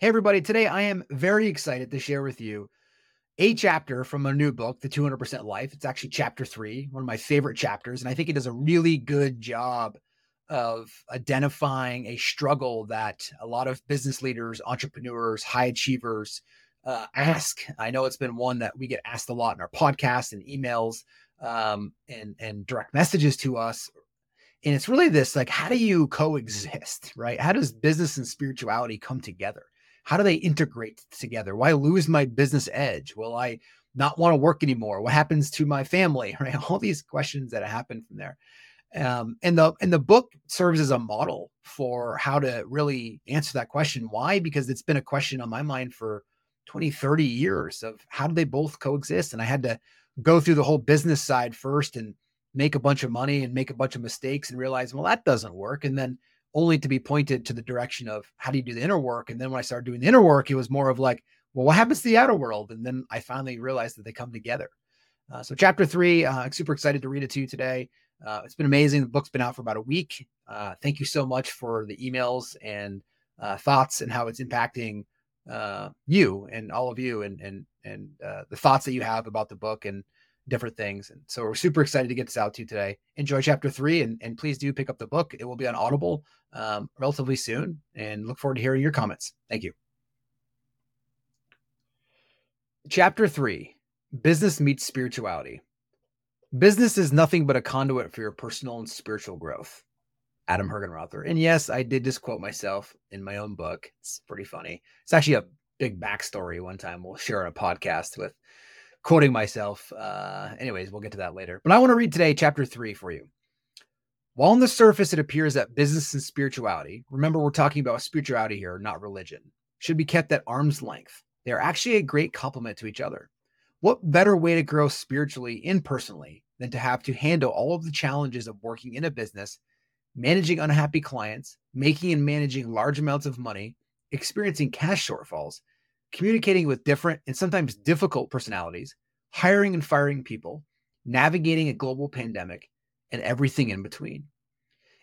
Hey, everybody. Today I am very excited to share with you a chapter from a new book, The 200% Life. It's actually chapter three, one of my favorite chapters. And I think it does a really good job of identifying a struggle that a lot of business leaders, entrepreneurs, high achievers uh, ask. I know it's been one that we get asked a lot in our podcast and emails um, and, and direct messages to us and it's really this like how do you coexist right how does business and spirituality come together how do they integrate together? Why lose my business edge? Will I not want to work anymore? What happens to my family? Right? All these questions that happen from there. Um, and the and the book serves as a model for how to really answer that question. Why? Because it's been a question on my mind for 20, 30 years of how do they both coexist? And I had to go through the whole business side first and make a bunch of money and make a bunch of mistakes and realize, well, that doesn't work. And then only to be pointed to the direction of how do you do the inner work? And then when I started doing the inner work, it was more of like, well, what happens to the outer world? And then I finally realized that they come together. Uh, so, chapter three, uh, I'm super excited to read it to you today. Uh, it's been amazing. The book's been out for about a week. Uh, thank you so much for the emails and uh, thoughts and how it's impacting uh, you and all of you and and and the thoughts that you have about the book and different things. And so we're super excited to get this out to you today. Enjoy chapter three and, and please do pick up the book. It will be on Audible um, relatively soon and look forward to hearing your comments. Thank you. Chapter three Business Meets Spirituality. Business is nothing but a conduit for your personal and spiritual growth. Adam Hergenrother. And yes, I did just quote myself in my own book. It's pretty funny. It's actually a big backstory one time we'll share on a podcast with quoting myself. Uh, anyways, we'll get to that later. But I want to read today chapter three for you. While on the surface it appears that business and spirituality, remember we're talking about spirituality here, not religion, should be kept at arm's length. They are actually a great complement to each other. What better way to grow spiritually and personally than to have to handle all of the challenges of working in a business, managing unhappy clients, making and managing large amounts of money, experiencing cash shortfalls, communicating with different and sometimes difficult personalities, hiring and firing people, navigating a global pandemic, and everything in between.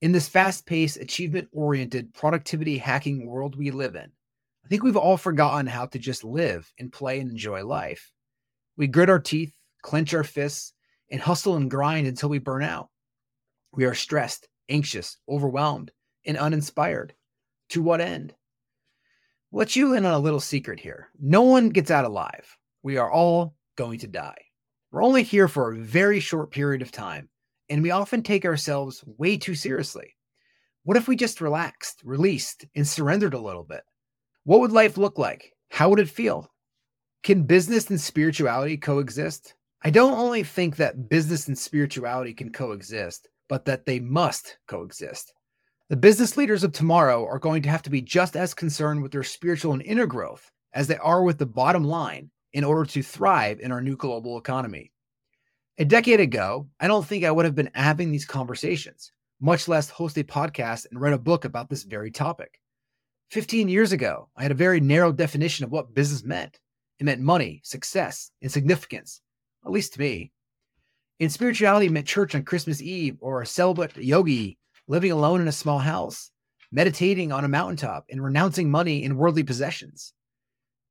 In this fast paced, achievement oriented, productivity hacking world we live in, I think we've all forgotten how to just live and play and enjoy life. We grit our teeth, clench our fists, and hustle and grind until we burn out. We are stressed, anxious, overwhelmed, and uninspired. To what end? Let you in on a little secret here. No one gets out alive. We are all going to die. We're only here for a very short period of time, and we often take ourselves way too seriously. What if we just relaxed, released, and surrendered a little bit? What would life look like? How would it feel? Can business and spirituality coexist? I don't only think that business and spirituality can coexist, but that they must coexist. The business leaders of tomorrow are going to have to be just as concerned with their spiritual and inner growth as they are with the bottom line in order to thrive in our new global economy. A decade ago, I don't think I would have been having these conversations, much less host a podcast and write a book about this very topic. 15 years ago, I had a very narrow definition of what business meant. It meant money, success, and significance, at least to me. In spirituality, it meant church on Christmas Eve or a celibate yogi living alone in a small house, meditating on a mountaintop, and renouncing money and worldly possessions.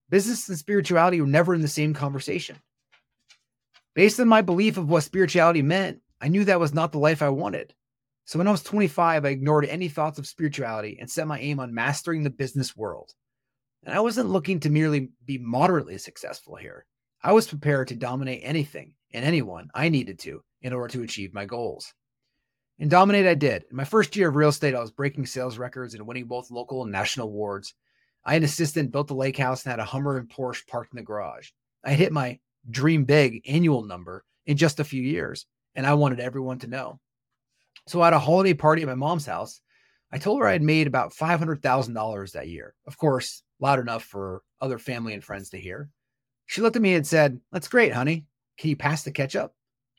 Business and spirituality were never in the same conversation. Based on my belief of what spirituality meant, I knew that was not the life I wanted. So when I was 25, I ignored any thoughts of spirituality and set my aim on mastering the business world. And I wasn't looking to merely be moderately successful here. I was prepared to dominate anything and anyone I needed to in order to achieve my goals. And dominate I did. In my first year of real estate, I was breaking sales records and winning both local and national awards. I had an assistant, built a lake house, and had a Hummer and Porsche parked in the garage. I hit my dream big annual number in just a few years, and I wanted everyone to know. So at a holiday party at my mom's house, I told her I had made about $500,000 that year. Of course, loud enough for other family and friends to hear. She looked at me and said, That's great, honey. Can you pass the ketchup?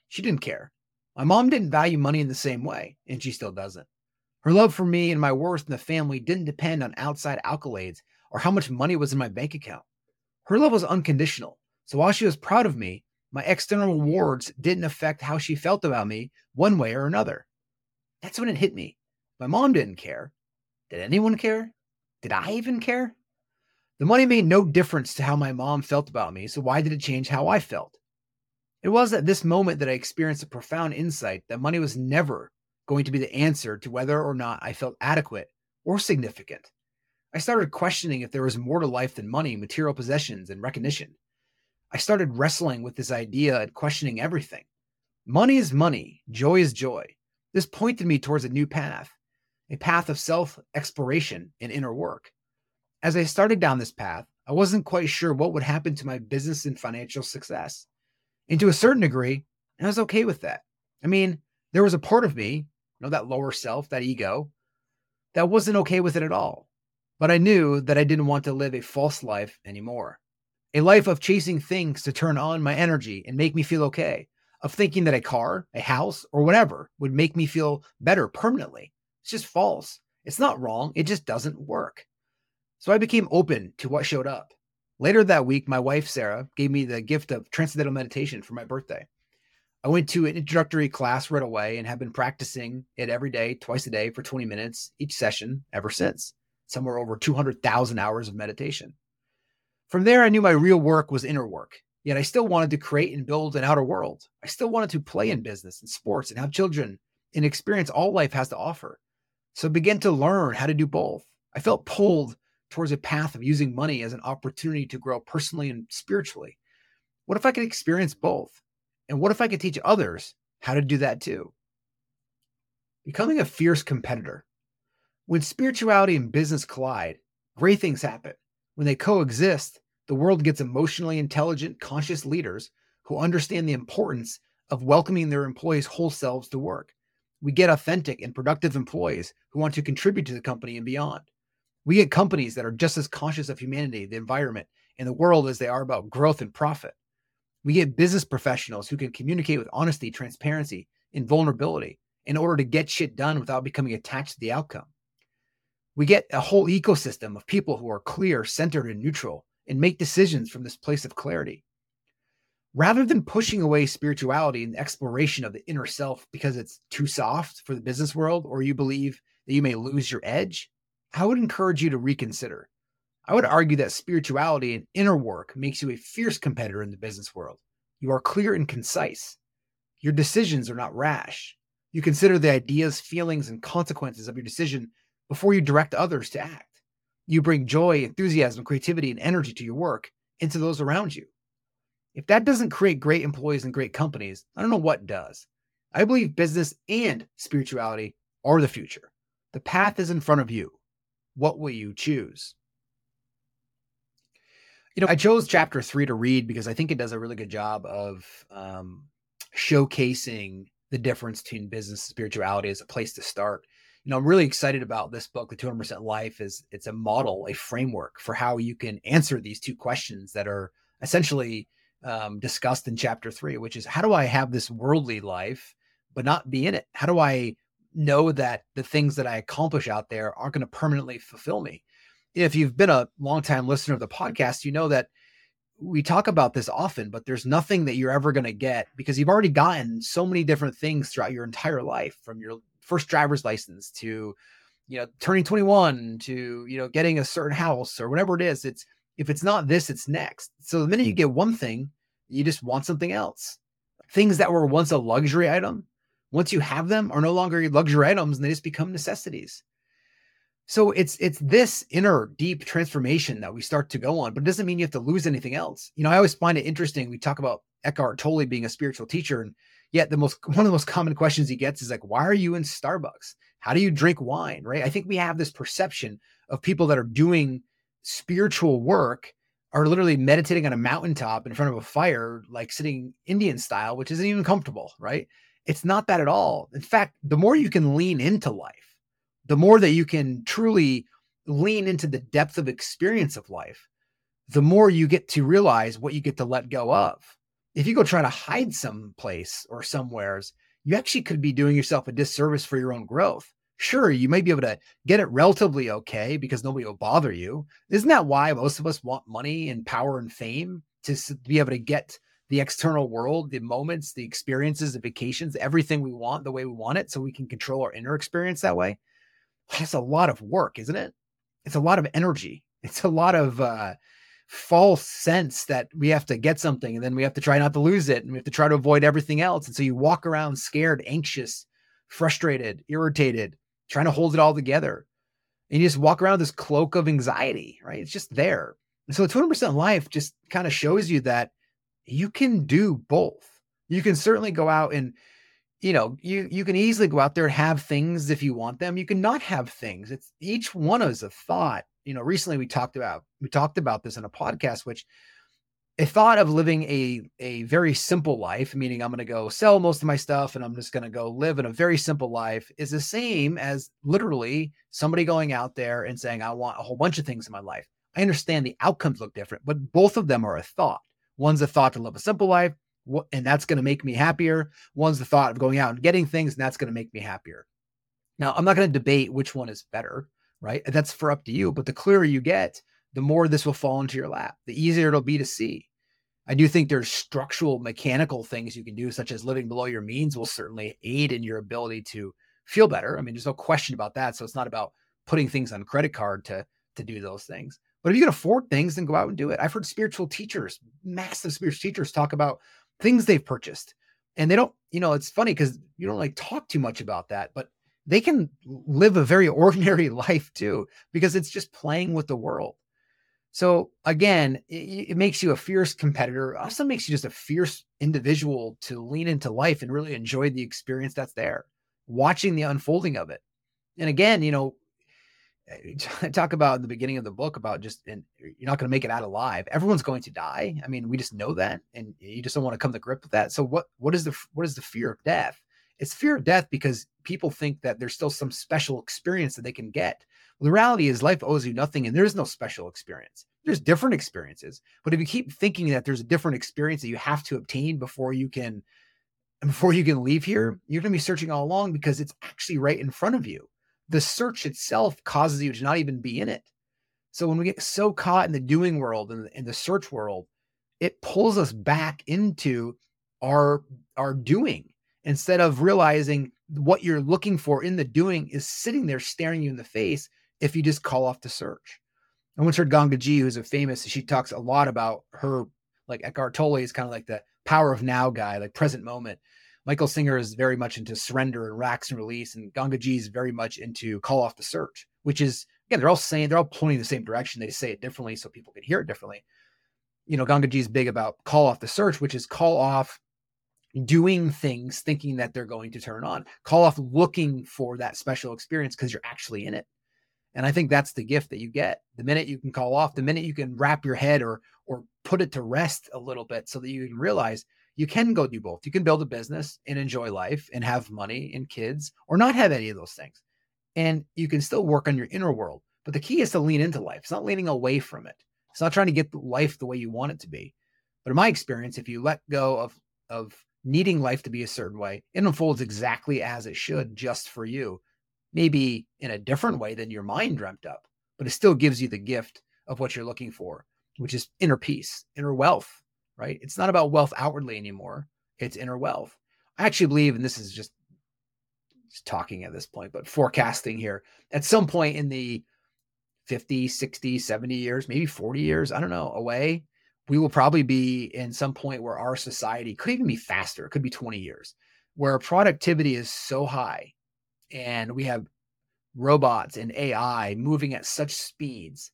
She didn't care. My mom didn't value money in the same way, and she still doesn't. Her love for me and my worth in the family didn't depend on outside accolades or how much money was in my bank account. Her love was unconditional. So while she was proud of me, my external rewards didn't affect how she felt about me one way or another. That's when it hit me. My mom didn't care. Did anyone care? Did I even care? The money made no difference to how my mom felt about me, so why did it change how I felt? It was at this moment that I experienced a profound insight that money was never going to be the answer to whether or not I felt adequate or significant. I started questioning if there was more to life than money, material possessions, and recognition. I started wrestling with this idea and questioning everything. Money is money, joy is joy. This pointed me towards a new path, a path of self exploration and inner work. As I started down this path, I wasn't quite sure what would happen to my business and financial success. And to a certain degree, I was okay with that. I mean, there was a part of me, you know, that lower self, that ego, that wasn't okay with it at all. But I knew that I didn't want to live a false life anymore. A life of chasing things to turn on my energy and make me feel okay, of thinking that a car, a house, or whatever would make me feel better permanently. It's just false. It's not wrong. It just doesn't work. So I became open to what showed up. Later that week, my wife, Sarah, gave me the gift of transcendental meditation for my birthday. I went to an introductory class right away and have been practicing it every day, twice a day for 20 minutes each session ever since, somewhere over 200,000 hours of meditation. From there, I knew my real work was inner work, yet I still wanted to create and build an outer world. I still wanted to play in business and sports and have children and experience all life has to offer. So I began to learn how to do both. I felt pulled towards a path of using money as an opportunity to grow personally and spiritually. What if I could experience both? And what if I could teach others how to do that too? Becoming a fierce competitor. When spirituality and business collide, great things happen. When they coexist, the world gets emotionally intelligent, conscious leaders who understand the importance of welcoming their employees' whole selves to work. We get authentic and productive employees who want to contribute to the company and beyond. We get companies that are just as conscious of humanity, the environment, and the world as they are about growth and profit. We get business professionals who can communicate with honesty, transparency, and vulnerability in order to get shit done without becoming attached to the outcome. We get a whole ecosystem of people who are clear, centered, and neutral and make decisions from this place of clarity. Rather than pushing away spirituality and exploration of the inner self because it's too soft for the business world or you believe that you may lose your edge, I would encourage you to reconsider. I would argue that spirituality and inner work makes you a fierce competitor in the business world. You are clear and concise. Your decisions are not rash. You consider the ideas, feelings, and consequences of your decision before you direct others to act. You bring joy, enthusiasm, creativity, and energy to your work and to those around you. If that doesn't create great employees and great companies, I don't know what does. I believe business and spirituality are the future. The path is in front of you. What will you choose? You know, I chose chapter three to read because I think it does a really good job of um, showcasing the difference between business and spirituality as a place to start. You know, I'm really excited about this book, The 200% Life. is It's a model, a framework for how you can answer these two questions that are essentially um, discussed in chapter three, which is how do I have this worldly life but not be in it? How do I know that the things that I accomplish out there aren't going to permanently fulfill me. If you've been a longtime listener of the podcast, you know that we talk about this often, but there's nothing that you're ever going to get because you've already gotten so many different things throughout your entire life from your first driver's license to you know turning 21 to you know getting a certain house or whatever it is. It's if it's not this it's next. So the minute you mm. get one thing you just want something else. Things that were once a luxury item once you have them are no longer luxury items and they just become necessities. So it's it's this inner deep transformation that we start to go on but it doesn't mean you have to lose anything else. You know i always find it interesting we talk about eckhart tolle being a spiritual teacher and yet the most one of the most common questions he gets is like why are you in starbucks? How do you drink wine? Right? I think we have this perception of people that are doing spiritual work are literally meditating on a mountaintop in front of a fire like sitting indian style which isn't even comfortable right it's not that at all. In fact, the more you can lean into life, the more that you can truly lean into the depth of experience of life, the more you get to realize what you get to let go of. If you go try to hide someplace or somewheres, you actually could be doing yourself a disservice for your own growth. Sure, you may be able to get it relatively okay because nobody will bother you. Isn't that why most of us want money and power and fame to be able to get the external world, the moments, the experiences, the vacations, everything we want the way we want it so we can control our inner experience that way. That's a lot of work, isn't it? It's a lot of energy. It's a lot of uh, false sense that we have to get something and then we have to try not to lose it and we have to try to avoid everything else. And so you walk around scared, anxious, frustrated, irritated, trying to hold it all together. And you just walk around this cloak of anxiety, right? It's just there. And so the 200% life just kind of shows you that you can do both. You can certainly go out and you know, you you can easily go out there and have things if you want them. You can not have things. It's each one is a thought. You know, recently we talked about we talked about this in a podcast, which a thought of living a a very simple life, meaning I'm going to go sell most of my stuff and I'm just going to go live in a very simple life, is the same as literally somebody going out there and saying, "I want a whole bunch of things in my life." I understand the outcomes look different, but both of them are a thought. One's the thought to live a simple life and that's going to make me happier. One's the thought of going out and getting things, and that's going to make me happier. Now, I'm not going to debate which one is better, right? That's for up to you. But the clearer you get, the more this will fall into your lap, the easier it'll be to see. I do think there's structural, mechanical things you can do, such as living below your means, will certainly aid in your ability to feel better. I mean, there's no question about that. So it's not about putting things on credit card to to do those things. But if you can afford things, then go out and do it. I've heard spiritual teachers, massive spiritual teachers, talk about things they've purchased. And they don't, you know, it's funny because you don't like talk too much about that, but they can live a very ordinary life too, because it's just playing with the world. So again, it, it, makes you a fierce competitor. Also makes you just a fierce individual to lean into life and really enjoy the experience that's there, watching the unfolding of it. And again, you know, Eh, talk about in the beginning of the book about just and eh, you're not going to make it out alive. Everyone's going to die. I mean, we just know that, and you just don't want to come to grip with that. So what what is the what is the fear of death? It's fear of death because people think that there's still some special experience that they can get. Well, the reality is life owes you nothing, and there is no special experience. There's different experiences, but if you keep thinking that there's a different experience that you have to obtain before you can before you can leave here, you're going to be searching all along because it's actually right in front of you the search itself causes you to not even be in it. So when we get so caught in the doing world and in the search world, it pulls us back into our our doing instead of realizing what you're looking for in the doing is sitting there staring you in the face if you just call off the search. I once heard Gangaji, who's a famous, she talks a lot about her, like Eckhart Tolle is kind of like the power of now guy, like present moment. Michael Singer is very much into surrender and racks and release, and Gangaji is very much into call off the search, which is again they're all saying they're all pointing the same direction. They say it differently so people can hear it differently. You know, Gangaji is big about call off the search, which is call off doing things thinking that they're going to turn on. Call off looking for that special experience because you're actually in it. And I think that's the gift that you get. The minute you can call off, the minute you can wrap your head or or put it to rest a little bit so that you can realize you can go do both. You can build a business and enjoy life and have money and kids or not have any of those things. And you can still work on your inner world. But the key is to lean into life. It's not leaning away from it. It's not trying to get life the way you want it to be. But in my experience, if you let go of of needing life to be a certain way, it unfolds exactly as it should just for you. Maybe in a different way than your mind dreamt up, but it still gives you the gift of what you're looking for, which is inner peace, inner wealth, right? It's not about wealth outwardly anymore. It's inner wealth. I actually believe, and this is just, just talking at this point, but forecasting here at some point in the 50, 60, 70 years, maybe 40 years, I don't know, away, we will probably be in some point where our society could even be faster. It could be 20 years where productivity is so high and we have robots and AI moving at such speeds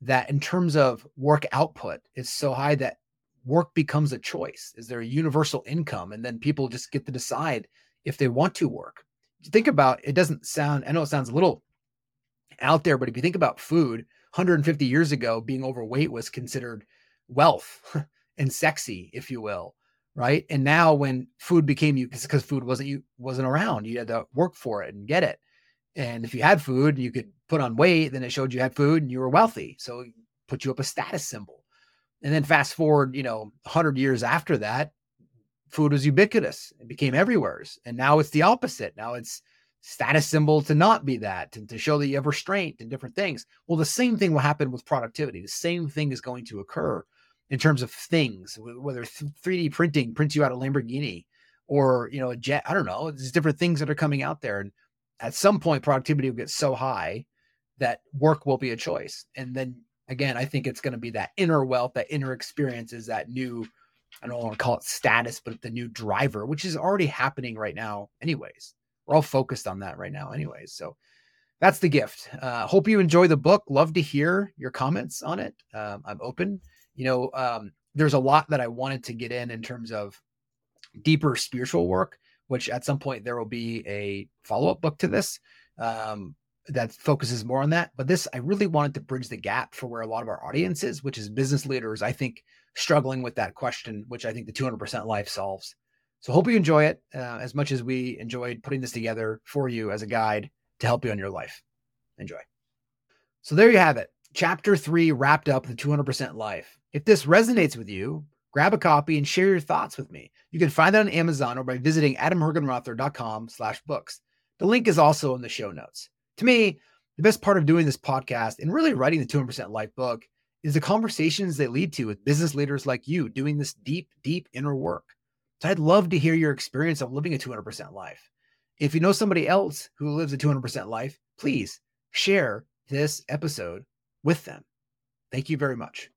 that in terms of work output is so high that work becomes a choice? Is there a universal income? And then people just get to decide if they want to work. Think about it doesn't sound, I know it sounds a little out there, but if you think about food, 150 years ago, being overweight was considered wealth and sexy, if you will. Right. And now when food became you because food wasn't you wasn't around, you had to work for it and get it. And if you had food, you could put on weight, then it showed you had food and you were wealthy. So put you up a status symbol. And then fast forward, you know, 100 years after that, food was ubiquitous. It became everywhere's. And now it's the opposite. Now it's status symbol to not be that and to show that you have restraint and different things. Well, the same thing will happen with productivity. The same thing is going to occur in terms of things, whether 3D printing prints you out a Lamborghini or, you know, a jet. I don't know. There's different things that are coming out there. And at some point, productivity will get so high that work will be a choice. And then again, I think it's going to be that inner wealth, that inner experience is that new, I don't want to call it status, but the new driver, which is already happening right now, anyways. We're all focused on that right now, anyways. So that's the gift. Uh, hope you enjoy the book. Love to hear your comments on it. Um, I'm open. You know, um, there's a lot that I wanted to get in in terms of deeper spiritual work, which at some point there will be a follow up book to this. Um, that focuses more on that. But this, I really wanted to bridge the gap for where a lot of our audience is, which is business leaders, I think, struggling with that question, which I think the 200% life solves. So hope you enjoy it uh, as much as we enjoyed putting this together for you as a guide to help you on your life. Enjoy. So there you have it. Chapter three wrapped up the 200% life. If this resonates with you, grab a copy and share your thoughts with me. You can find that on Amazon or by visiting adamhergenrother.com slash books. The link is also in the show notes to me, the best part of doing this podcast and really writing the 200% Life book is the conversations they lead to with business leaders like you doing this deep, deep inner work. So I'd love to hear your experience of living a 200% life. If you know somebody else who lives a 200% life, please share this episode with them. Thank you very much.